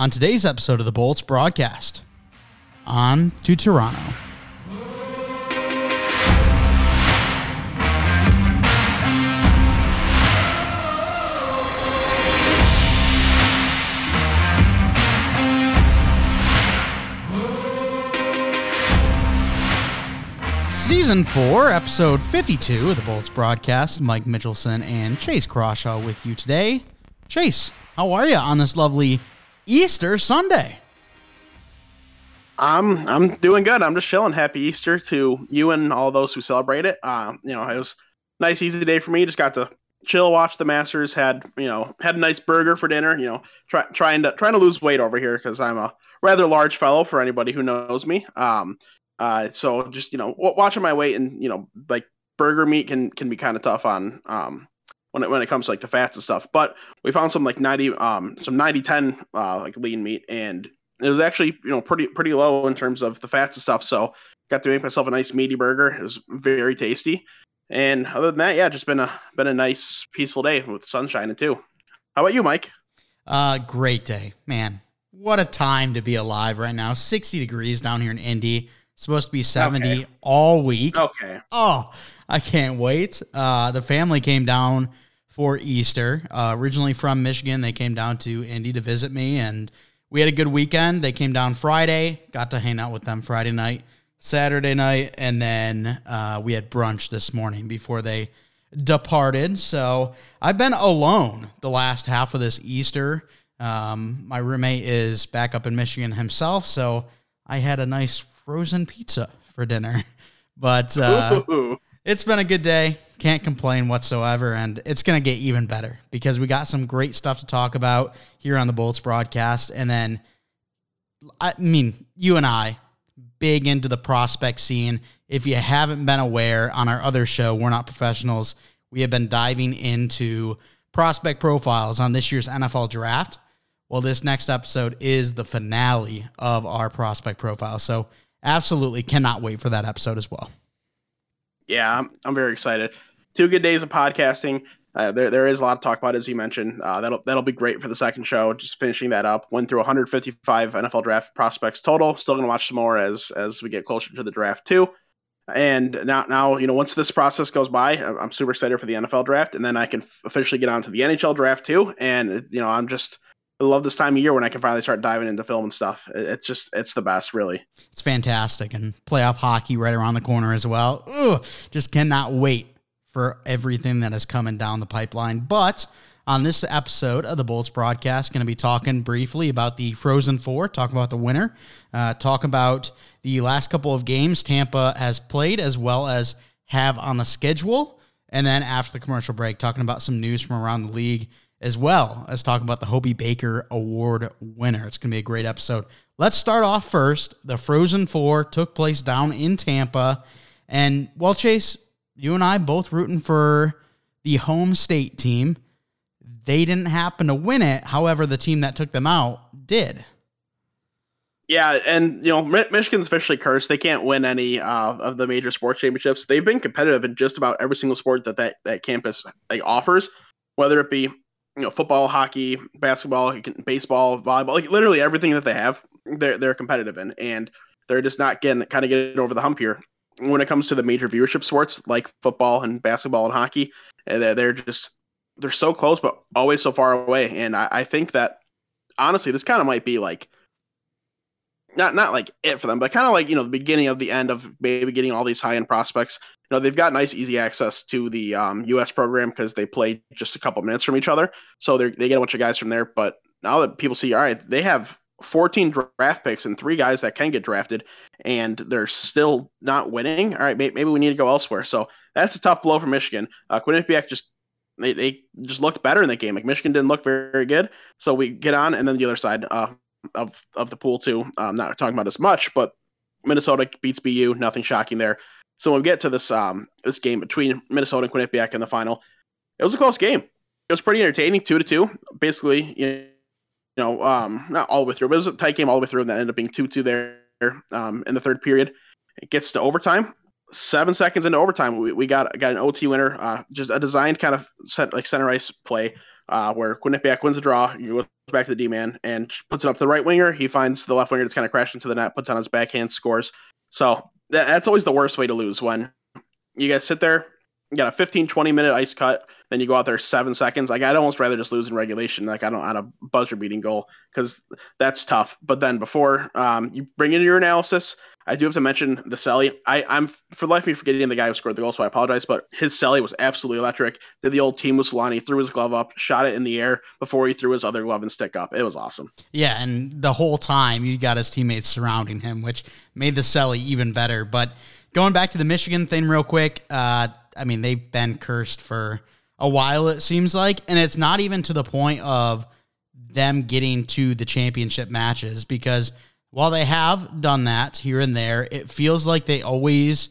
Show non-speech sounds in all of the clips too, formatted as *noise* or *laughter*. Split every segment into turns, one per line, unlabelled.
on today's episode of the Bolts broadcast. On to Toronto. Season 4, episode 52 of the Bolts broadcast. Mike Mitchelson and Chase Crawshaw with you today. Chase, how are you on this lovely Easter Sunday?
I'm I'm doing good. I'm just chilling. Happy Easter to you and all those who celebrate it. Um, you know, it was nice, easy day for me. Just got to chill, watch the Masters. Had you know, had a nice burger for dinner. You know, try, trying to trying to lose weight over here because I'm a rather large fellow for anybody who knows me. Um, uh, so just you know, watching my weight and you know, like burger meat can can be kind of tough on um when it when it comes to like the fats and stuff. But we found some like 90 um some 90 10 uh like lean meat and it was actually you know pretty pretty low in terms of the fats and stuff. So got to make myself a nice meaty burger. It was very tasty. And other than that, yeah, just been a been a nice peaceful day with the sun shining too. How about you, Mike?
Uh great day. Man, what a time to be alive right now. 60 degrees down here in Indy. Supposed to be 70
Okay.
all week.
Okay.
Oh, I can't wait. Uh, the family came down for Easter. Uh, originally from Michigan, they came down to Indy to visit me, and we had a good weekend. They came down Friday, got to hang out with them Friday night, Saturday night, and then uh, we had brunch this morning before they departed. So I've been alone the last half of this Easter. Um, my roommate is back up in Michigan himself, so I had a nice frozen pizza for dinner. *laughs* But uh. It's been a good day. Can't complain whatsoever. And it's going to get even better because we got some great stuff to talk about here on the Bolts broadcast. And then, I mean, you and I, big into the prospect scene. If you haven't been aware on our other show, We're Not Professionals, we have been diving into prospect profiles on this year's NFL draft. Well, this next episode is the finale of our prospect profile. So, absolutely cannot wait for that episode as well.
Yeah, I'm, I'm very excited. Two good days of podcasting. Uh, there, there is a lot to talk about, as you mentioned. Uh, that'll that'll be great for the second show. Just finishing that up. Went through 155 NFL draft prospects total. Still gonna watch some more as as we get closer to the draft too. And now now you know once this process goes by, I'm super excited for the NFL draft, and then I can f- officially get on to the NHL draft too. And you know I'm just I love this time of year when I can finally start diving into film and stuff. It's just it's the best, really.
It's fantastic. And playoff hockey right around the corner as well. Ugh, just cannot wait for everything that is coming down the pipeline. But on this episode of the Bolts broadcast, going to be talking briefly about the Frozen Four, talk about the winner, uh, talk about the last couple of games Tampa has played as well as have on the schedule. And then after the commercial break, talking about some news from around the league as well as talking about the Hobey Baker Award winner. It's going to be a great episode. Let's start off first. The Frozen Four took place down in Tampa. And, well, Chase, you and I both rooting for the home state team. They didn't happen to win it. However, the team that took them out did.
Yeah, and you know, Michigan's officially cursed. They can't win any uh, of the major sports championships. They've been competitive in just about every single sport that that, that campus like offers, whether it be you know football, hockey, basketball, baseball, volleyball, like literally everything that they have, they're they're competitive in, and they're just not getting kind of getting over the hump here when it comes to the major viewership sports like football and basketball and hockey. Eh, they're, they're just they're so close, but always so far away. And I, I think that honestly, this kind of might be like not not like it for them, but kind of like you know the beginning of the end of maybe getting all these high end prospects. You know they've got nice easy access to the um, U.S. program because they play just a couple minutes from each other, so they they get a bunch of guys from there. But now that people see, all right, they have 14 draft picks and three guys that can get drafted, and they're still not winning. All right, may, maybe we need to go elsewhere. So that's a tough blow for Michigan. Uh, Quinnipiac just they, they just looked better in that game. Like Michigan didn't look very, very good. So we get on, and then the other side uh, of of the pool too. I'm not talking about as much, but Minnesota beats BU. Nothing shocking there. So when we get to this um this game between Minnesota and Quinnipiac in the final, it was a close game. It was pretty entertaining, two to two. Basically, you know, um, not all the way through, but it was a tight game all the way through, and that ended up being two two there um, in the third period. It gets to overtime. Seven seconds into overtime, we, we got got an OT winner. Uh, just a designed kind of set, like center ice play. Uh, where Quinnipiac wins the draw, he goes back to the D man and puts it up to the right winger. He finds the left winger that's kind of crashed into the net, puts on his backhand, scores. So that, that's always the worst way to lose when you guys sit there, you got a 15, 20 minute ice cut, then you go out there seven seconds. Like I'd almost rather just lose in regulation. Like I don't on a buzzer beating goal because that's tough. But then before um, you bring in your analysis, I do have to mention the Selly. I, I'm for life me forgetting the guy who scored the goal, so I apologize. But his Selly was absolutely electric. Did the old Teemu Selanne, threw his glove up, shot it in the air before he threw his other glove and stick up. It was awesome.
Yeah, and the whole time you got his teammates surrounding him, which made the Selly even better. But going back to the Michigan thing real quick, uh, I mean they've been cursed for a while, it seems like. And it's not even to the point of them getting to the championship matches because while they have done that here and there, it feels like they always,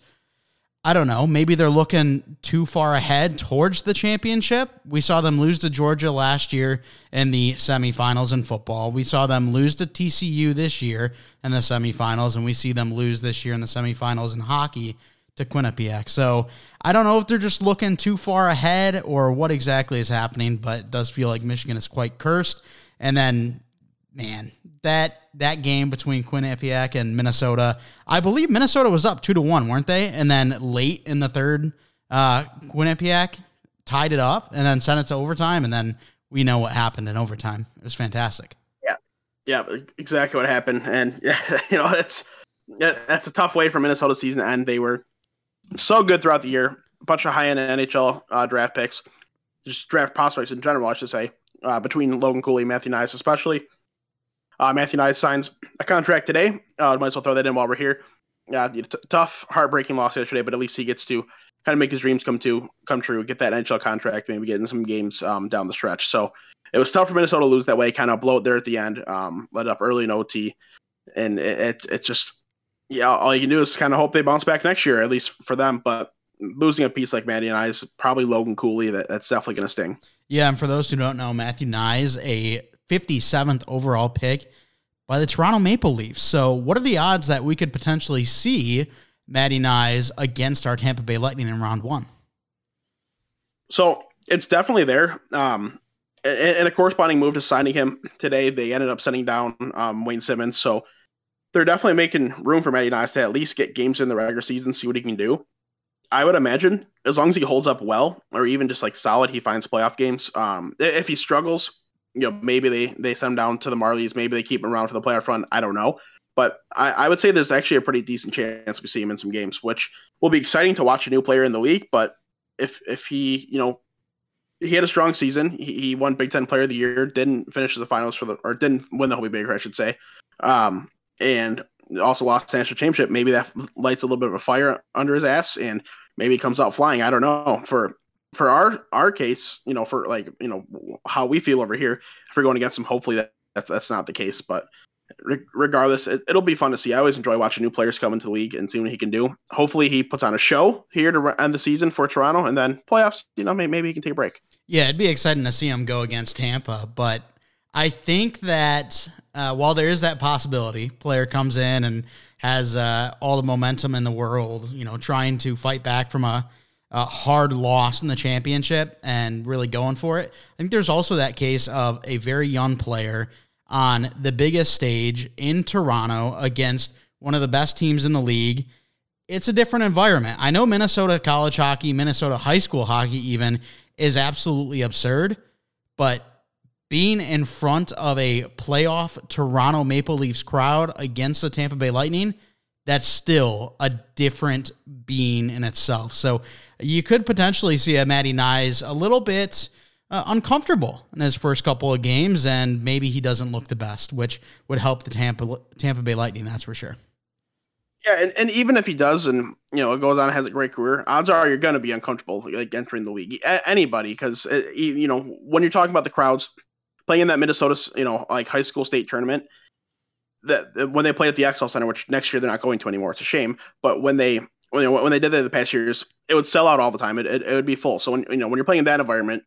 I don't know, maybe they're looking too far ahead towards the championship. We saw them lose to Georgia last year in the semifinals in football. We saw them lose to TCU this year in the semifinals, and we see them lose this year in the semifinals in hockey to Quinnipiac. So I don't know if they're just looking too far ahead or what exactly is happening, but it does feel like Michigan is quite cursed. And then, man, that that game between Quinnipiac and Minnesota, I believe Minnesota was up two to one, weren't they? And then late in the third, uh, Quinnipiac tied it up and then sent it to overtime, and then we know what happened in overtime. It was fantastic.
Yeah, yeah, exactly what happened, and *laughs* yeah, you know, it's that's a tough way for Minnesota season to end. They were so good throughout the year. A bunch of high end NHL uh, draft picks, just draft prospects in general, I should say, uh, between Logan Cooley Matthew Knies, especially. Uh, Matthew Knies signs a contract today. Uh, might as well throw that in while we're here. Yeah, t- tough, heartbreaking loss yesterday, but at least he gets to kind of make his dreams come to come true, get that NHL contract, maybe get in some games um, down the stretch. So it was tough for Minnesota to lose that way, kind of blow it there at the end, um, led up early in OT, and it, it, it just yeah, all you can do is kind of hope they bounce back next year, at least for them. But losing a piece like Matty and I is probably Logan Cooley. That, that's definitely going to sting.
Yeah, and for those who don't know, Matthew Knies, a 57th overall pick by the Toronto Maple Leafs. So, what are the odds that we could potentially see Maddie Knies against our Tampa Bay Lightning in round one?
So, it's definitely there. Um, and a corresponding move to signing him today, they ended up sending down um, Wayne Simmonds. So, they're definitely making room for Maddie Knies to at least get games in the regular season, see what he can do. I would imagine as long as he holds up well, or even just like solid, he finds playoff games. Um, if he struggles, you know, maybe they they send him down to the Marlies, maybe they keep him around for the playoff run. I don't know, but I, I would say there's actually a pretty decent chance we see him in some games, which will be exciting to watch a new player in the league. But if if he, you know, he had a strong season, he, he won Big Ten Player of the Year, didn't finish the finals for the or didn't win the Hobey Baker, I should say. Um, and also lost the national championship. Maybe that lights a little bit of a fire under his ass, and maybe he comes out flying. I don't know. For for our our case, you know, for like you know how we feel over here, if we're going against him, hopefully that that's, that's not the case. But regardless, it, will be fun to see. I always enjoy watching new players come into the league and seeing what he can do. Hopefully, he puts on a show here to end the season for Toronto, and then playoffs. You know, maybe, maybe he can take a break.
Yeah, it'd be exciting to see him go against Tampa, but I think that uh, while there is that possibility, player comes in and has uh, all the momentum in the world, you know, trying to fight back from a, a, hard loss in the championship and really going for it. I think there's also that case of a very young player on the biggest stage in Toronto against one of the best teams in the league. It's a different environment. I know Minnesota college hockey, Minnesota high school hockey, even is absolutely absurd, but being in front of a playoff Toronto Maple Leafs crowd against the Tampa Bay Lightning, that's still a different being in itself. So you could potentially see a Matty Knies a little bit uh, uncomfortable in his first couple of games, and maybe he doesn't look the best, which would help the Tampa Tampa Bay Lightning. That's for sure.
Yeah, and, and even if he does, and you know, it goes on, and has a great career, odds are you're going to be uncomfortable like entering the league. Anybody, because uh, you know, when you're talking about the crowds, playing in that Minnesota, you know, like high school state tournament, that when they played at the Xcel Center, which next year they're not going to anymore, it's a shame. But when they when, when they did that the past years, it would sell out all the time. It, it, it would be full. So when you know when you're playing in that environment,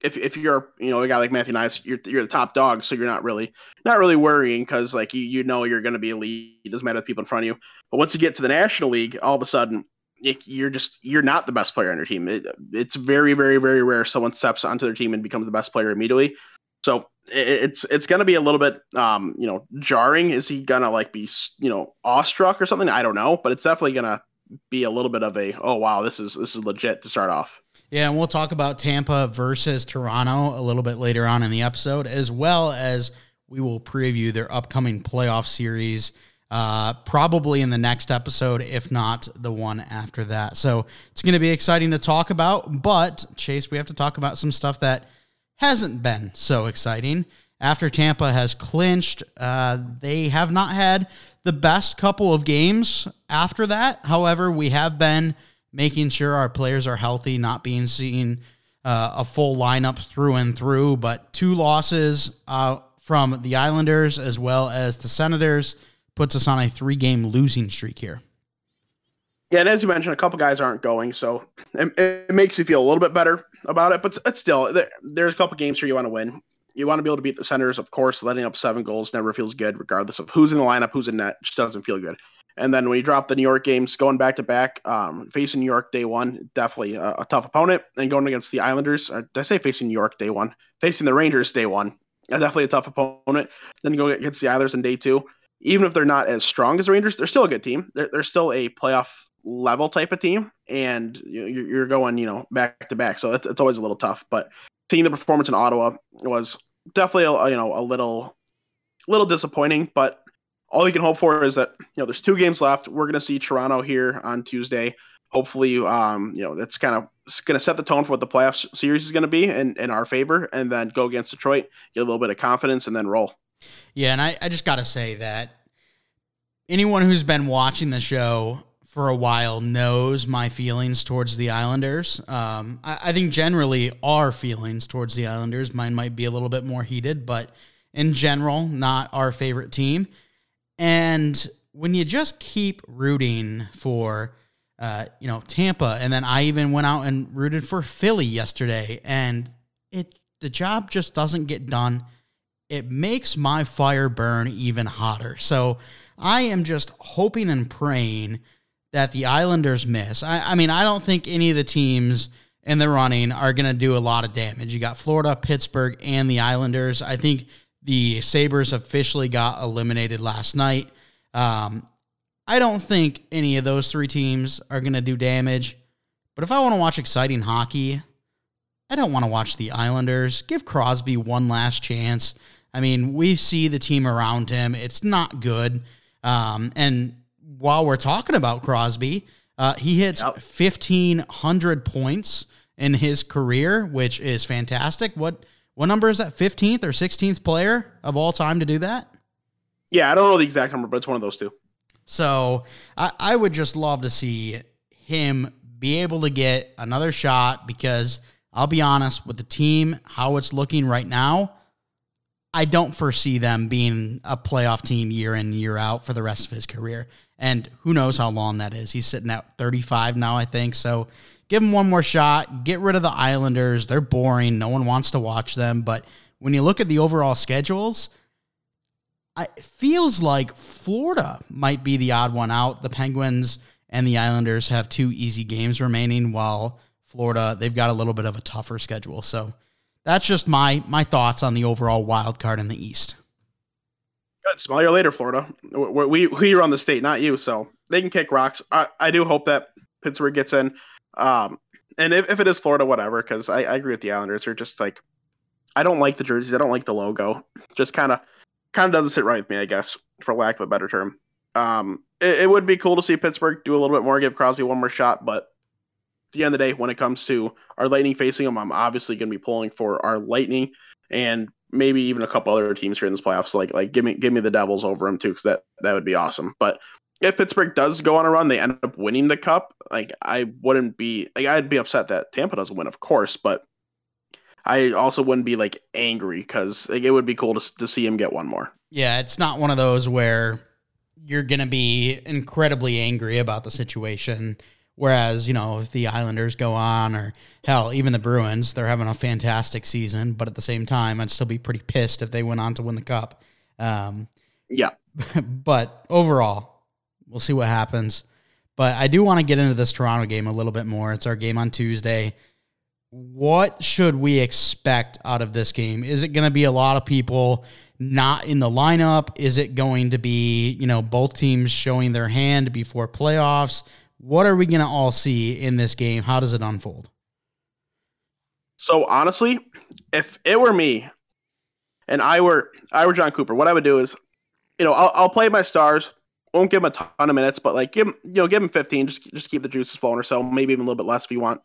if if you're you know a guy like Matthew Knies, you're you're the top dog, so you're not really not really worrying because like you you know you're going to be elite. It doesn't matter the people in front of you. But once you get to the National League, all of a sudden you're just you're not the best player on your team. It, it's very very very rare someone steps onto their team and becomes the best player immediately. So it's it's gonna be a little bit um you know jarring. Is he gonna like be you know awestruck or something? I don't know, but it's definitely gonna be a little bit of a oh wow this is this is legit to start off.
Yeah, and we'll talk about Tampa versus Toronto a little bit later on in the episode, as well as we will preview their upcoming playoff series. Uh, probably in the next episode, if not the one after that. So it's going to be exciting to talk about. But, Chase, we have to talk about some stuff that hasn't been so exciting. After Tampa has clinched, uh, they have not had the best couple of games after that. However, we have been making sure our players are healthy, not being seen uh, a full lineup through and through, but two losses uh, from the Islanders as well as the Senators puts us on a three game losing streak here.
Yeah, and as you mentioned, a couple guys aren't going, so it, it makes you feel a little bit better about it. But it's still, there, there's a couple games here you want to win. You want to be able to beat the Senators, of course. Letting up seven goals never feels good, regardless of who's in the lineup, who's in net. Just doesn't feel good. And then when you drop the New York games, going back to back, um, facing New York day one, definitely a, a, tough opponent. And going against the Islanders, did I say facing New York day one? Facing the Rangers day one, definitely a tough opponent. Then go against the Islanders in day two. Even if they're not as strong as the Rangers, they're still a good team. They're, they're still a playoff level type of team, and you're, going, you know, back to back. So it's, always a little tough. But seeing the performance in Ottawa was definitely, a, you know, a little, little disappointing. But all you can hope for is that you know there's two games left. We're going to see Toronto here on Tuesday. Hopefully, um, you know that's kind of going to set the tone for what the playoff series is going to be in, in our favor, and then go against Detroit, get a little bit of confidence, and then roll.
Yeah, and I, I just got to say that anyone who's been watching the show for a while knows my feelings towards the Islanders. Um, I, I think generally our feelings towards the Islanders, mine might be a little bit more heated, but in general, not our favorite team. And when you just keep rooting for, uh, you know, Tampa, and then I even went out and rooted for Philly yesterday, and it the job just doesn't get done. It makes my fire burn even hotter. So I am just hoping and praying that the Islanders miss. I, I mean, I don't think any of the teams in the running are going to do a lot of damage. You got Florida, Pittsburgh, and the Islanders. I think the Sabres officially got eliminated last night. Um, I don't think any of those three teams are going to do damage. But if I want to watch exciting hockey, I don't want to watch the Islanders. Give Crosby one last chance. I mean, we see the team around him. It's not good. Um, and while we're talking about Crosby, uh, he hits yep. 1,500 points in his career, which is fantastic. What what number is that? 15th or 16th player of all time to do that?
Yeah, I don't know the exact number, but it's one of those two.
So I, I would just love to see him be able to get another shot because I'll be honest with the team, how it's looking right now. I don't foresee them being a playoff team year in, year out for the rest of his career. And who knows how long that is. He's sitting at 35 now, I think. So give him one more shot. Get rid of the Islanders. They're boring. No one wants to watch them. But when you look at the overall schedules, it feels like Florida might be the odd one out. The Penguins and the Islanders have two easy games remaining, while Florida they've got a little bit of a tougher schedule. So that's just my my thoughts on the overall wild card in the East.
Good. Smell you later, Florida. We, we we run the state, not you, so they can kick rocks. I, I do hope that Pittsburgh gets in. Um, and if, if it is Florida, whatever, because I, I agree with the Islanders. They're just like, I don't like the jerseys. I don't like the logo. Just kind of, kind of doesn't sit right with me, I guess, for lack of a better term. Um, it, it, would be cool to see Pittsburgh do a little bit more, give Crosby one more shot, but the end of the day, when it comes to our Lightning facing them, I'm obviously going to be pulling for our Lightning and maybe even a couple other teams here in this playoffs. Like, like give me, give me the Devils over them too, because that that would be awesome. But if Pittsburgh does go on a run, they end up winning the cup. Like I wouldn't be like I'd be upset that Tampa doesn't win, of course, but I also wouldn't be like angry because like, it would be cool to to see him get one more.
Yeah, it's not one of those where you're gonna be incredibly angry about the situation. Whereas, you know, if the Islanders go on, or hell, even the Bruins, they're having a fantastic season. But at the same time, I'd still be pretty pissed if they went on to win the cup. Um,
yeah. *laughs*
But overall, We'll see what happens. But I do want to get into this Toronto game a little bit more. It's our game on Tuesday. What should we expect out of this game? Is it going to be a lot of people not in the lineup? Is it going to be, you know, both teams showing their hand before playoffs? What are we going to all see in this game? How does it unfold?
So honestly, if it were me and I were I were Jon Cooper, what I would do is, you know, I'll, I'll play my stars, won't give him a ton of minutes, but like give him, you know, give him 15, just just keep the juices flowing or so, maybe even a little bit less if you want.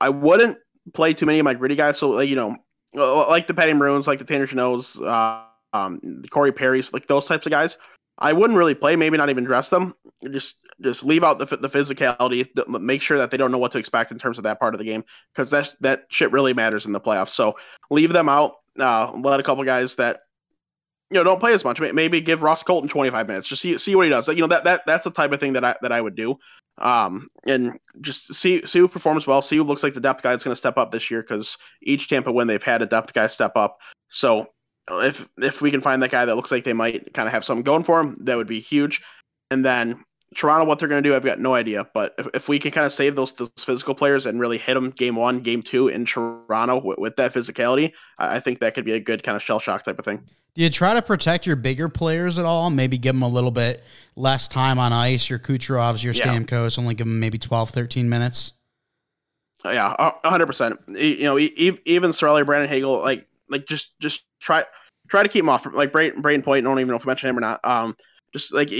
I wouldn't play too many of my gritty guys, so like you know, like the Patty Maroons, like the Tanner Jeannots, uh, um, Corey Perry's, like those types of guys. I wouldn't really play, maybe not even dress them. Just just leave out the the physicality, make sure that they don't know what to expect in terms of that part of the game because that that shit really matters in the playoffs. So leave them out. Uh, let a couple guys that you know don't play as much. Maybe give Ross Colton 25 minutes. Just see see what he does. You know that that that's the type of thing that I that I would do. Um, and just see see who performs well. See who looks like the depth guy that's going to step up this year because each Tampa win they've had a depth guy step up. So if if we can find that guy that looks like they might kind of have something going for him, that would be huge. And then Toronto, what they're going to do, I've got no idea. But if, if we can kind of save those those physical players and really hit them game one, game two in Toronto with, with that physicality, I, I think that could be a good kind of shell shock type of thing.
Do you try to protect your bigger players at all? Maybe give them a little bit less time on ice. Your Kucherovs, your yeah. Stamkos, only give them maybe 12, 13 minutes.
Yeah, hundred percent. You know, even Cirelli, Brandon Hagel, like, like just, just try, try to keep him off. Like Brayden, Brayden Point, I don't even know if I mentioned him or not. Um, just like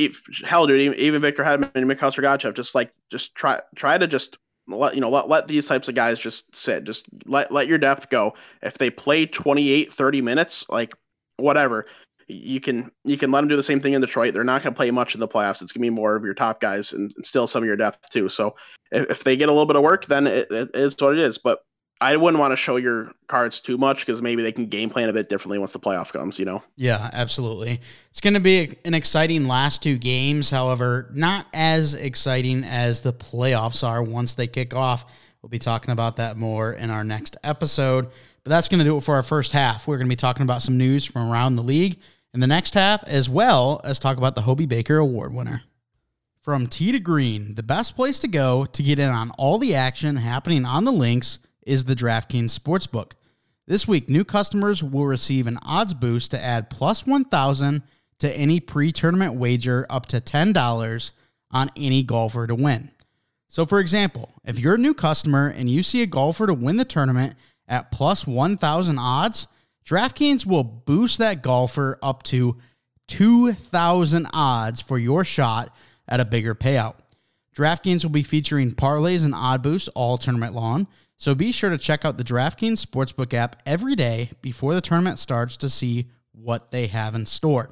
hell, dude, even Victor Hedman and Mikhail Sergachev, just like just try try to just let you know let, let these types of guys just sit. Just let let your depth go. If they play 28 30 minutes like whatever you can you can let them do the same thing in detroit. They're not going to play much in the playoffs. It's going to be more of your top guys and, and, still some of your depth too. So if, if they get a little bit of work then it, it is what it is. But I wouldn't want to show your cards too much because maybe they can game plan a bit differently once the playoff comes, you know?
Yeah, absolutely. It's going to be an exciting last two games. However, not as exciting as the playoffs are once they kick off. We'll be talking about that more in our next episode. But that's going to do it for our first half. We're going to be talking about some news from around the league in the next half, as well as talk about the Hobey Baker Award winner. From Tee to Green, the best place to go to get in on all the action happening on the links – is the DraftKings Sportsbook. This week, new customers will receive an odds boost to add plus 1,000 to any pre tournament wager up to $10 on any golfer to win. So, for example, if you're a new customer and you see a golfer to win the tournament at plus 1,000 odds, DraftKings will boost that golfer up to 2,000 odds for your shot at a bigger payout. DraftKings will be featuring parlays and odd boosts all tournament long. So be sure to check out the DraftKings Sportsbook app every day before the tournament starts to see what they have in store.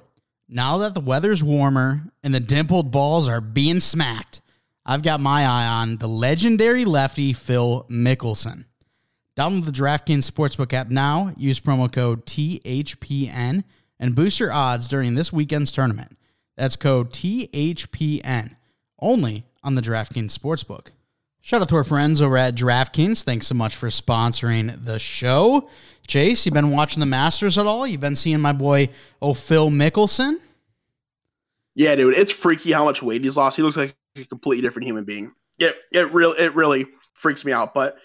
Now that the weather's warmer and the dimpled balls are being smacked, I've got my eye on the legendary lefty Phil Mickelson. Download the DraftKings Sportsbook app now, use promo code THPN, and boost your odds during this weekend's tournament. That's code THPN, only on the DraftKings Sportsbook. Shout out to our friends over at DraftKings. Thanks so much for sponsoring the show. Chase, you've been watching the Masters at all? You've been seeing my boy, oh, Phil Mickelson?
Yeah, dude, it's freaky how much weight he's lost. He looks like a completely different human being. It it really it really freaks me out. But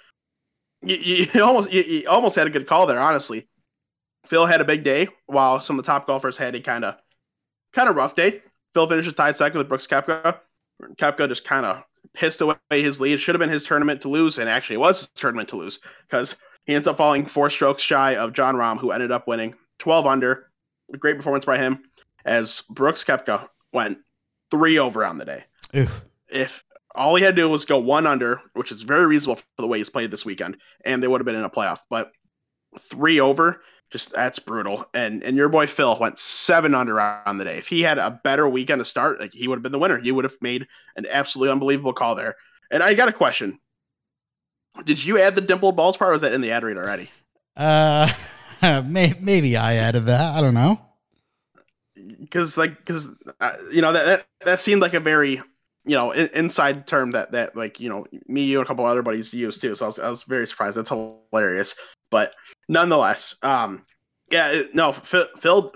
you, *laughs* you almost you, you, almost had a good call there, honestly. Phil had a big day, while some of the top golfers had a kind of kind of rough day. Phil finishes tied second with Brooks Koepka. Koepka just kind of pissed away his lead. It should have been his tournament to lose, and actually it was his tournament to lose because he ends up falling four strokes shy of Jon Rahm, who ended up winning 12 under. A great performance by him, as Brooks Koepka went three over on the day. Oof. If all he had to do was go one under, which is very reasonable for the way he's played this weekend, and they would have been in a playoff. But three over, just that's brutal. And and your boy Phil went seven under on the day. If he had a better weekend to start, like he would have been the winner. You would have made an absolutely unbelievable call there. And I got a question. Did you add the dimpled balls part? or was that in the ad read already?
Uh, *laughs* may, maybe I added that. I don't know.
Because like, because uh, you know that, that that seemed like a very you know inside term that that like you know me you and a couple other buddies used too. So I was I was very surprised. That's hilarious. But nonetheless, um, yeah, no, Phil,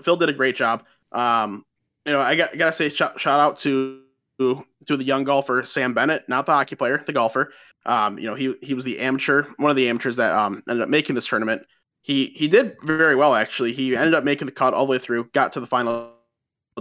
Phil, did a great job. Um, you know, I got, I gotta say shout, shout out to to the young golfer Sam Bennett, not the hockey player, the golfer. Um, you know, he he was the amateur, one of the amateurs that um ended up making this tournament. He he did very well actually. He ended up making the cut all the way through, got to the final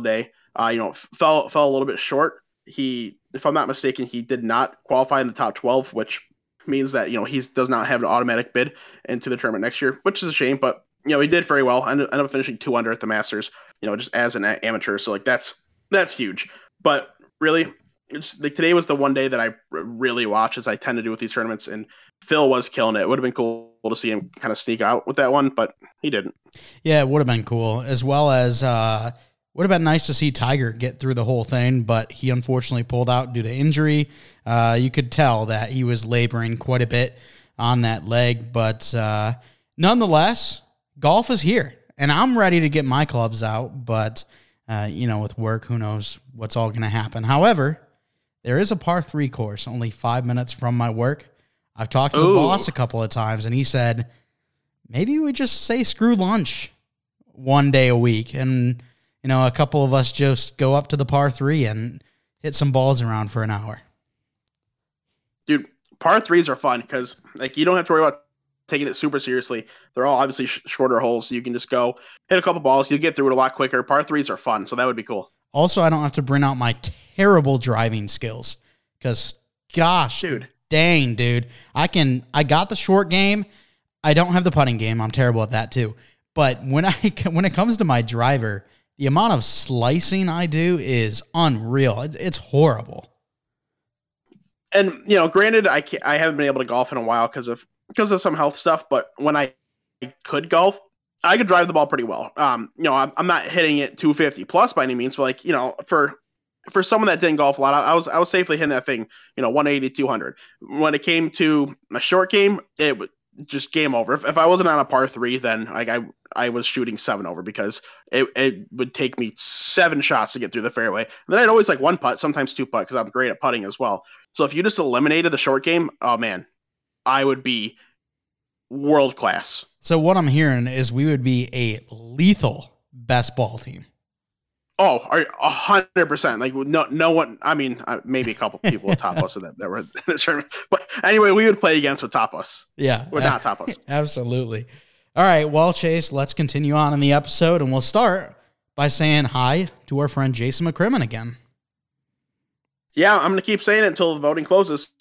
day. Uh, you know, fell fell a little bit short. He, if I'm not mistaken, he did not qualify in the top 12, which means that you know he does not have an automatic bid into the tournament next year, which is a shame. But you know, he did very well. Ended, ended up finishing two under at the Masters. You know, just as an amateur. So like that's that's huge. But really, it's like today was the one day that I really watch as I tend to do with these tournaments. And Phil was killing it. It would have been cool to see him kind of sneak out with that one, but he didn't.
Yeah, it would have been cool as well as. uh would have been nice to see Tiger get through the whole thing, but he unfortunately pulled out due to injury. Uh, you could tell that he was laboring quite a bit on that leg, but uh, nonetheless, golf is here, and I'm ready to get my clubs out. But uh, you know, with work, who knows what's all going to happen. However, there is a par three course only five minutes from my work. I've talked to Ooh. the boss a couple of times, and he said maybe we just say screw lunch one day a week, and you know, a couple of us just go up to the par three and hit some balls around for an hour.
Dude, par threes are fun because like you don't have to worry about taking it super seriously. They're all obviously sh- shorter holes, so you can just go hit a couple balls. You'll get through it a lot quicker. Par threes are fun, so that would be cool.
Also, I don't have to bring out my terrible driving skills because, gosh,
dude,
dang, dude, I can. I got the short game. I don't have the putting game. I'm terrible at that too. But when I *laughs* when it comes to my driver, the amount of slicing I do is unreal. It's horrible.
And you know, granted, I I haven't been able to golf in a while because of because of some health stuff. But when I could golf, I could drive the ball pretty well. Um, you know, I'm, I'm not hitting it 250 plus by any means, but like you know, for for someone that didn't golf a lot, I, I was I was safely hitting that thing, you know, 180, 200. When it came to my short game, it was just game over. If, if I wasn't on a par three, then like I I was shooting seven over because it, it would take me seven shots to get through the fairway. And then I'd always like one putt, sometimes two putt because I'm great at putting as well. So if you just eliminated the short game, oh man, I would be world class.
So what I'm hearing is we would be a lethal best ball team.
Oh, a hundred percent. Like no, no one. I mean, uh, maybe a couple people would *laughs* top us that, that were in this tournament. But anyway, we would play against with top us.
Yeah,
would not top us. *laughs*
Absolutely. All right. Well, Chase, let's continue on in the episode, and we'll start by saying hi to our friend Jason McCrimmon again.
Yeah, I'm gonna keep saying it until the voting closes.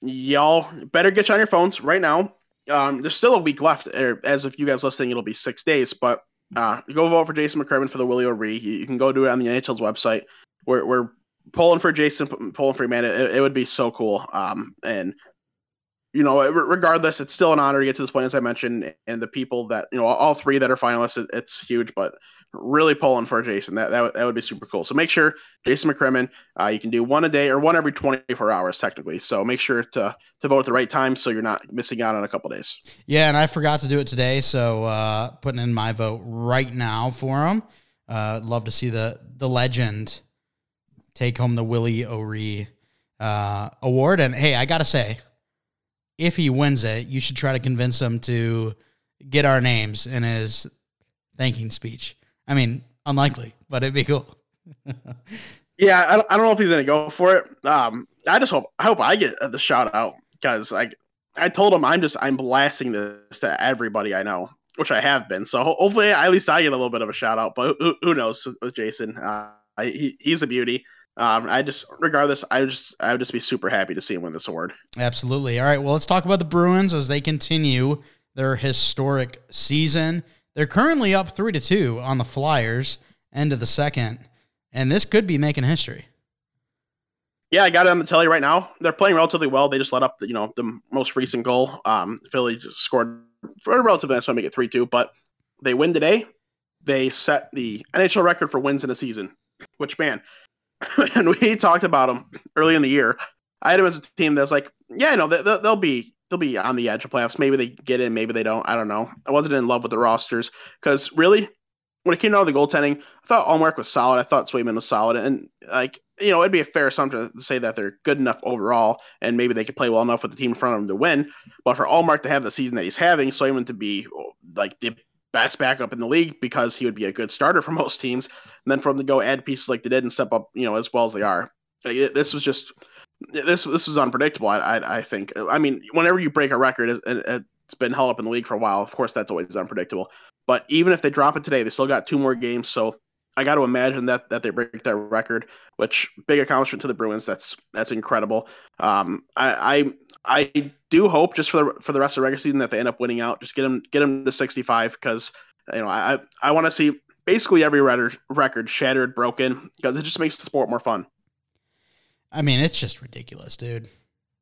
Y'all better get you on your phones right now. Um, there's still a week left. Er, as if you guys listening, it'll be six days, but uh, go vote for Jason McCrimmon for the Willie O'Ree. You, you, can go do it on the NHL's website. We're, we're pulling for Jason, pulling for man. It, it would be so cool. Um, and you know, regardless, it's still an honor to get to this point, as I mentioned, and the people that you know, all three that are finalists, it, it's huge. But really pulling for Jason, that that, that would be super cool. So make sure Jason McCrimmon, uh, you can do one a day or one every 24 hours technically. So make sure to to vote at the right time so you're not missing out on a couple days.
Yeah, and I forgot to do it today, so uh, putting in my vote right now for him. Uh, love to see the the legend take home the Willie O'Ree uh, award. And hey, I gotta say if he wins it, you should try to convince him to get our names in his thanking speech. I mean, unlikely, but it'd be cool.
yeah, I don't, I don't know if he's gonna go for it. Um, I just hope I hope I get the shout out because like I told him I'm just I'm blasting this to everybody I know, which I have been. So hopefully at least I get a little bit of a shout out. But who, who knows with Jason? Uh, he, he's a beauty. Um, I just, regardless, I just, I would just be super happy to see him win this award.
Absolutely. All right. Well, let's talk about the Bruins as they continue their historic season. They're currently up three to two on the Flyers, end of the second, and this could be making history.
Yeah, I got it on the telly right now. They're playing relatively well. They just let up, the, you know, the most recent goal. Um, Philly just scored for a relatively nice one, make it three two. But they win today. They set the NHL record for wins in a season. Which man, *laughs* and we talked about them early in the year. I had them as a team that's like, yeah, no, they, they'll be they'll be on the edge of playoffs. Maybe they get in, maybe they don't. I don't know. I wasn't in love with the rosters because really, when it came down to the goaltending, I thought Ullmark was solid. I thought Swayman was solid, and like you know, it'd be a fair assumption to say that they're good enough overall, and maybe they could play well enough with the team in front of them to win. But for Ullmark to have the season that he's having, Swayman to be like the best backup in the league because he would be a good starter for *laughs* most teams. And then for them to go add pieces like they did and step up, you know, as well as they are, Like, this was just this this was unpredictable. I, I, I think. I mean, whenever you break a record, it, it's been held up in the league for a while. Of course, that's always unpredictable. But even if they drop it today, they still got two more games. So I got to imagine that that they break that record, which big accomplishment to the Bruins. That's that's incredible. Um, I I I do hope just for the for the rest of the regular season that they end up winning out. Just get them get them to 65 because you know I I want to see basically every record record shattered, broken because it just makes the sport more fun.
I mean, it's just ridiculous, dude.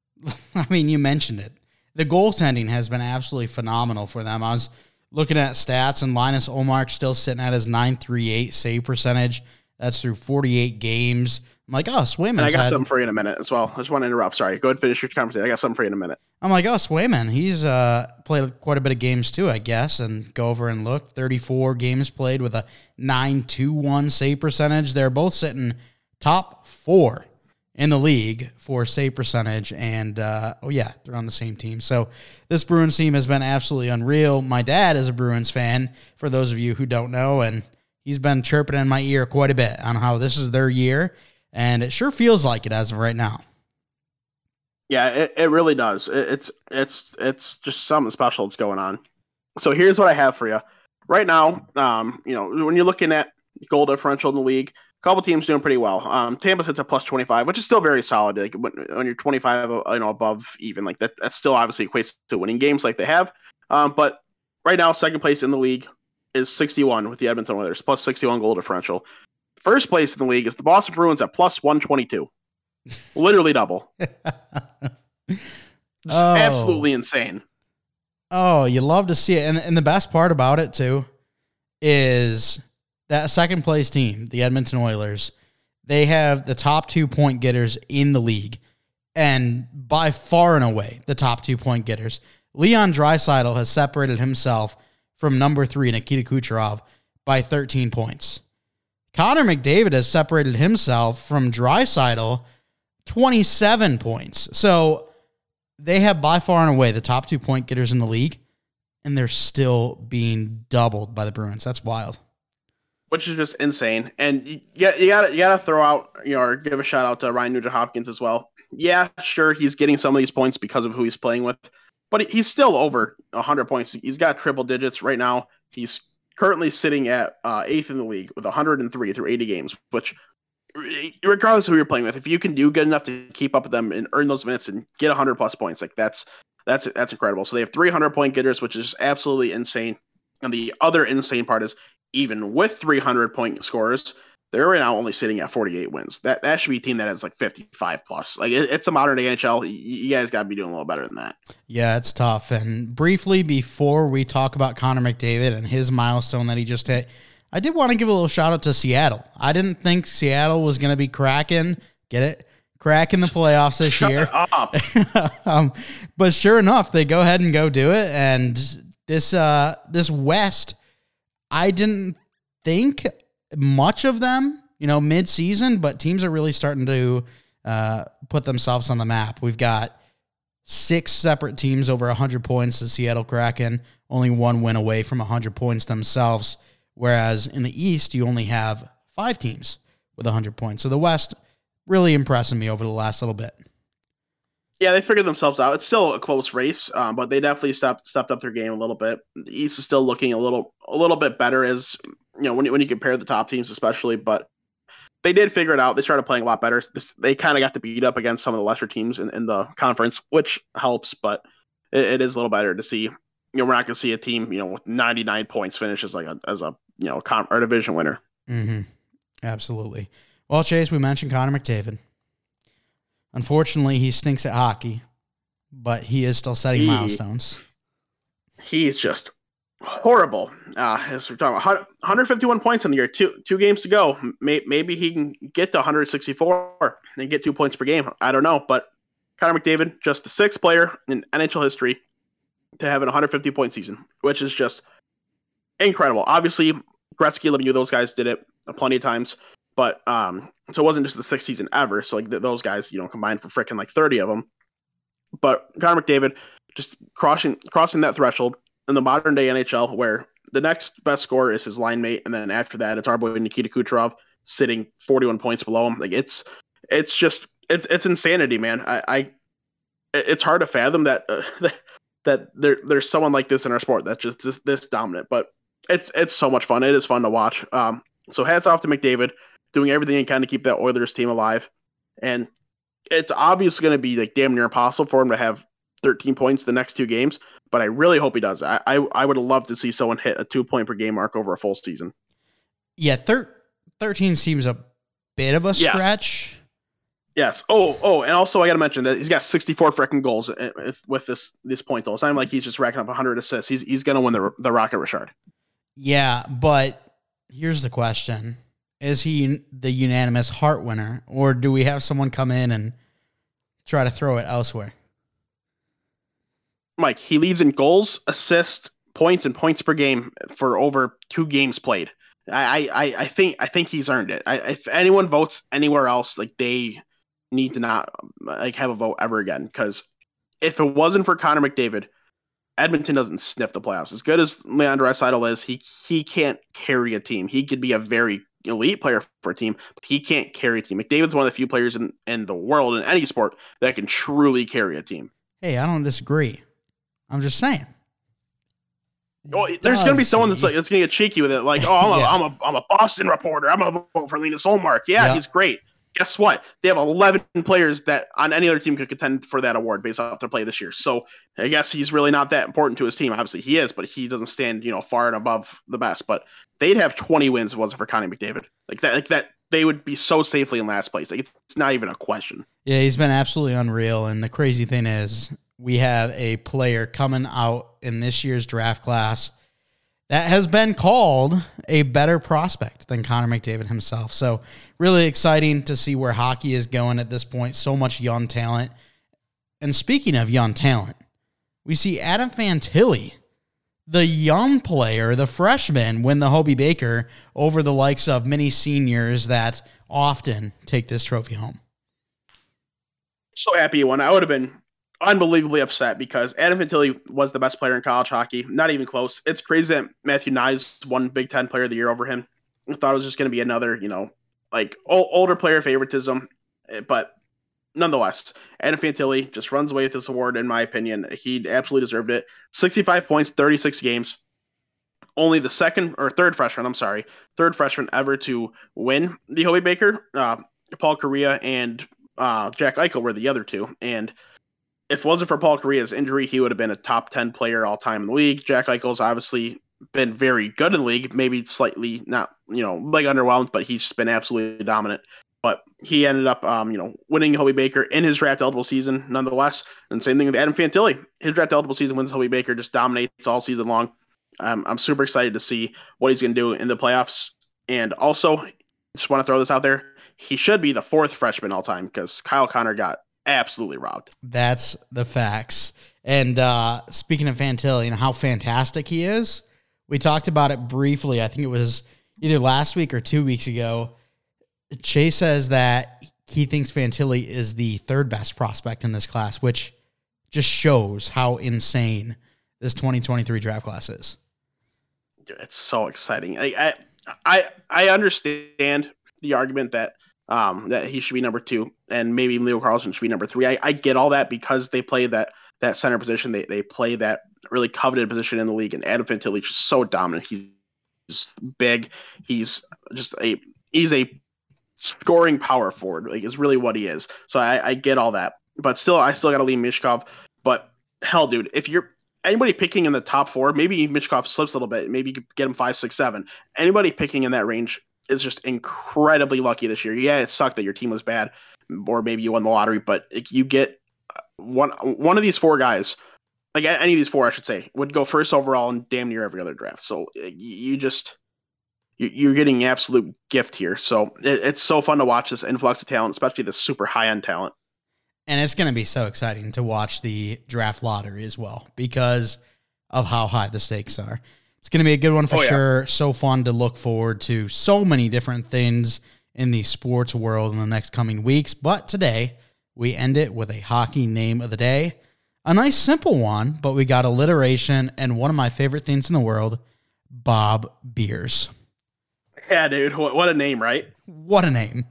*laughs* I mean, you mentioned it. The goaltending has been absolutely phenomenal for them. I was looking at stats, and Linus Ullmark still sitting at his 938 save percentage. That's through 48 games. I'm like, oh, Swayman.
I got had, something for you in a minute as well. I just want to interrupt. Sorry. Go ahead and finish your conversation. I got something for you in a minute.
I'm like, oh, Swayman. He's uh, played quite a bit of games too, I guess. And go over and look. 34 games played with a 921 save percentage. They're both sitting top four in the league for save percentage. And uh, oh, yeah, they're on the same team. So this Bruins team has been absolutely unreal. My dad is a Bruins fan, for those of you who don't know, and he's been chirping in my ear quite a bit on how this is their year. And it sure feels like it as of right now.
Yeah, it, it really does. It, it's it's it's just something special that's going on. So here's what I have for you. Right now, um, you know, when you're looking at goal differential in the league, couple teams doing pretty well. Um, Tampa sits at plus 25, which is still very solid. Like when, when you're 25, uh, you know, above even, like that, that still obviously equates to winning games like they have. Um, but right now, second place in the league is 61 with the Edmonton Oilers, plus 61 goal differential. First place in the league is the Boston Bruins at plus 122, *laughs* literally double. *laughs* oh. Absolutely insane.
Oh, you love to see it, and and the best part about it too is that second place team, the Edmonton Oilers, they have the top two point getters in the league, and by far and away the top two point getters. Leon Draisaitl has separated himself from number three, Nikita Kucherov, by 13 points. Connor McDavid has separated himself from Draisaitl 27 points. So they have by far and away the top two point getters in the league, and they're still being doubled by the Bruins. That's wild
which is just insane. And you, you gotta you gotta throw out you know or give a shout out to Ryan Nugent Hopkins as well. Yeah, sure, he's getting some of these points because of who he's playing with, but he's still over 100 points. He's got triple digits right now. He's currently sitting at uh, eighth in the league with 103 through 80 games, which regardless of who you're playing with, if you can do good enough to keep up with them and earn those minutes and get 100 plus points, like that's that's that's incredible. So they have 300 point getters, which is absolutely insane. And the other insane part is even with 300 point scores, they're right now only sitting at 48 wins. That that should be a team that has like 55 plus. Like it, it's a modern day NHL. You guys got to be doing a little better than that.
Yeah, it's tough. And briefly before we talk about Connor McDavid and his milestone that he just hit, I did want to give a little shout out to Seattle. I didn't think Seattle was going to be cracking. Get it? Cracking the playoffs this
Shut
year. *laughs* *laughs*
um,
but sure enough, they go ahead and go do it. And this uh this West I didn't think much of them, you know, mid-season, but teams are really starting to uh, put themselves on the map. We've got six separate teams over 100 points. The Seattle Kraken only one win away from 100 points themselves, whereas in the East you only have five teams with 100 points. So the West really impressing me over the last little bit.
Yeah, they figured themselves out. It's still a close race, um, but they definitely stepped stepped up their game a little bit. The East is still looking a little a little bit better as you know when you, when you compare the top teams, especially. But they did figure it out. They started playing a lot better. They kind of got to beat up against some of the lesser teams in, in the conference, which helps. But it, it is a little better to see. You know, we're not going to see a team you know with 99 points finish as like a as a you know con- or division winner.
Mm-hmm. Absolutely. Well, Chase, we mentioned Connor McDavid. Unfortunately, he stinks at hockey, but he is still setting he, milestones.
He's just horrible. Uh, as we're talking about 151 points in the year, two two games to go. Maybe he can get to 164 and get two points per game. I don't know, but Connor McDavid, just the sixth player in NHL history to have an 150 point season, which is just incredible. Obviously, Gretzky, Lemieux, those guys did it plenty of times. But um, so it wasn't just the sixth season ever. So like th- those guys, you know, combined for freaking like thirty of them. But Connor McDavid just crossing crossing that threshold in the modern day NHL, where the next best scorer is his line mate, and then after that, it's our boy Nikita Kucherov sitting 41 points below him. Like it's it's just it's it's insanity, man. I, I it's hard to fathom that uh, *laughs* that there there's someone like this in our sport that's just this, this dominant. But it's it's so much fun. It is fun to watch. Um, so hats off to McDavid doing everything he kind of keep that Oilers team alive, and it's obviously going to be like damn near impossible for him to have 13 points the next two games. But I really hope he does. I I, I would love to see someone hit a two point per game mark over a full season.
Yeah, thir- 13 seems a bit of a stretch.
Yes. Oh, oh, and also I got to mention that he's got 64 freaking goals eh, with this this point though. It's not like he's just racking up 100 assists. He's he's gonna win the the Rocket Richard.
Yeah, but here's the question: Is he the unanimous Hart winner, or do we have someone come in and try to throw it elsewhere?
Mike, he leads in goals, assists, points, and points per game for over two games played. I I, I think I think he's earned it. I, if anyone votes anywhere else, like they need to not like have a vote ever again because if it wasn't for Connor McDavid, Edmonton doesn't sniff the playoffs. As good as Leon Draisaitl is, he he can't carry a team. He could be a very elite player for a team, but he can't carry a team. McDavid's one of the few players in, in the world in any sport that can truly carry a team.
Hey, I don't disagree. I'm just saying.
Oh, there's going to be someone that's like that's going to get cheeky with it, like, oh, I'm a, *laughs* yeah. I'm a, I'm a Boston reporter. I'm a vote for Linus Ullmark. Yeah, he's great guess what? They have 11 players that on any other team could contend for that award based off their play this year. So I guess he's really not that important to his team. Obviously, he is, but he doesn't stand, you know, far and above the best. But they'd have 20 wins if it wasn't for Connie McDavid. Like that, like that, they would be so safely in last place. Like it's not even a question.
Yeah, he's been absolutely unreal. And the crazy thing is, we have a player coming out in this year's draft class that has been called a better prospect than Connor McDavid himself. So, really exciting to see where hockey is going at this point. So much young talent. And speaking of young talent, we see Adam Fantilli, the young player, the freshman, win the Hobey Baker over the likes of many seniors that often take this trophy home.
So happy won. I would have been unbelievably upset because Adam Fantilli was the best player in college hockey. Not even close. It's crazy that Matthew Knies won Big Ten Player of the Year over him. I thought it was just going to be another, you know, like older player favoritism, eh, but nonetheless, Adam Fantilli just runs away with this award. In my opinion, he absolutely deserved it. 65 points, 36 games. Only the second or third freshman, I'm sorry, third freshman ever to win the Hobey Baker. Uh, Paul Kariya and uh, Jack Eichel were the other two, and if it wasn't for Paul Kariya's injury, he would have been a top 10 player all time in the league. Jack Eichel's obviously been very good in the league, maybe slightly not, you know, like underwhelmed, but he's been absolutely dominant. But he ended up, um, you know, winning Hobey Baker in his draft eligible season, nonetheless. And same thing with Adam Fantilli. His draft eligible season wins Hobey Baker, just dominates all season long. Um, I'm super excited to see what he's going to do in the playoffs. And also, just want to throw this out there. He should be the fourth freshman all time because Kyle Connor got absolutely robbed.
That's the facts. And uh, speaking of Fantilli and how fantastic he is, we talked about it briefly. I think it was either last week or two weeks ago. Chase says that he thinks Fantilli is the third best prospect in this class, which just shows how insane this 2023 draft class is.
Dude, it's so exciting. I, I I understand the argument that um, that he should be number two, and maybe Leo Carlsson should be number three. I, I get all that because they play that that center position. They they play that really coveted position in the league, and Adam Fantilli is so dominant. He's big. He's just a he's a scoring power forward. Like is really what he is. So I, I get all that, but still, I still got to leave Michkov. But hell, dude, if you're anybody picking in the top four, maybe Michkov slips a little bit. Maybe you get him five, six, seven. Anybody picking in that range is just incredibly lucky this year. Yeah, it sucked that your team was bad, or maybe you won the lottery, but you get uh, one one of these four guys, like any of these four, I should say, would go first overall in damn near every other draft. So uh, you just you're getting absolute gift here. So it's so fun to watch this influx of talent, especially the super high end talent.
And it's going to be so exciting to watch the draft lottery as well because of how high the stakes are. It's going to be a good one for oh, yeah. sure. So fun to look forward to so many different things in the sports world in the next coming weeks. But today, we end it with a hockey name of the day. A nice simple one, but we got alliteration and one of my favorite things in the world, Bob Beers.
Yeah, dude. What, what a name, right?
What a name.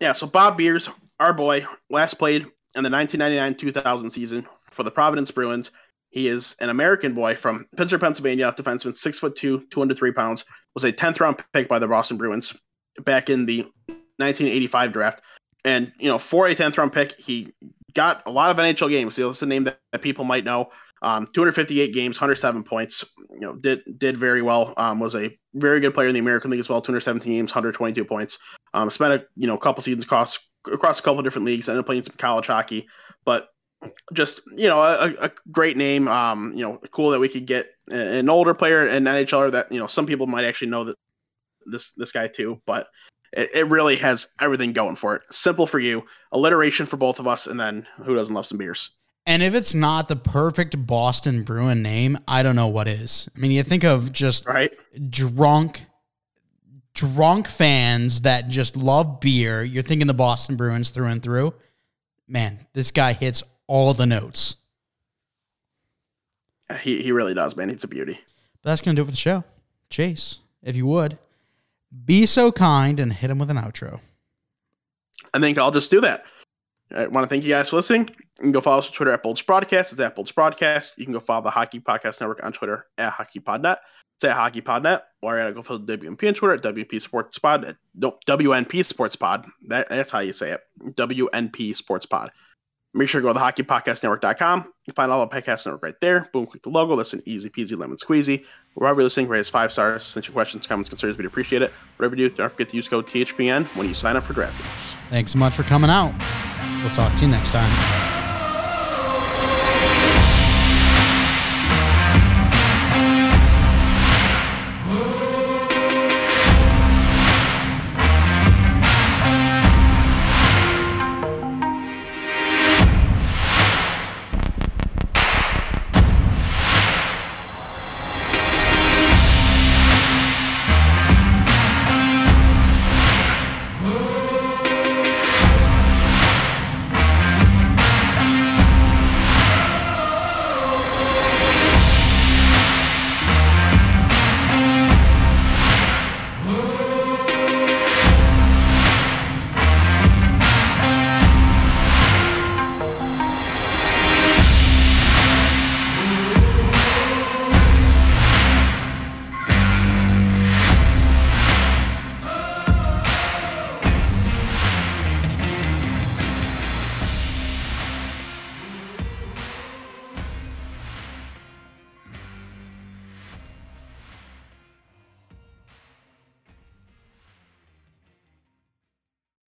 yeah, so Bob Beers, our boy, last played in the 1999-2000 season for the Providence Bruins. He is an American boy from Pittsburgh, Pennsylvania, defenseman, six foot two, 203 pounds, was a 10th round pick by the Boston Bruins back in the 1985 draft. And, you know, for a 10th round pick, he got a lot of NHL games. So it's a name that, that people might know. Um, 258 games, 107 points. You know, did did very well. Um, was a very good player in the American League as well. 217 games, 122 points. Um, spent a you know couple seasons across across a couple different leagues. Ended up playing some college hockey, but just you know a, a great name. Um, you know, cool that we could get an older player, an NHLer that you know some people might actually know that this this guy too, but it, it really has everything going for it. Simple for you, alliteration for both of us, and then who doesn't love some beers?
And if it's not the perfect Boston Bruin name, I don't know what is. I mean, you think of just
right
drunk, drunk fans that just love beer. You're thinking the Boston Bruins through and through. Man, this guy hits all the notes.
He he really does, man. He's a beauty.
But that's gonna do it for the show. Chase, if you would, be so kind and hit him with an outro.
I think I'll just do that. I want to thank you guys for listening. You can go follow us on Twitter at Bolts Broadcast. It's at Bolts Broadcast. You can go follow the Hockey Podcast Network on Twitter at HockeyPodNet. It's at HockeyPodNet. Or you go follow WNP on Twitter at WP Sports Pod. No, WNP Sports Pod. That, that's how you say it. WNP Sports Pod. Make sure to go to the hockeypodcastnetwork.com. You find all the podcast network right there. Boom, click the logo. That's an easy peasy, lemon squeezy. Wherever you're listening, rate us five stars. Send your questions, comments, concerns. We'd appreciate it. Whatever you do, don't forget to use code THPN when you sign up for DraftKings.
Thanks so much for coming out. We'll talk to you next time.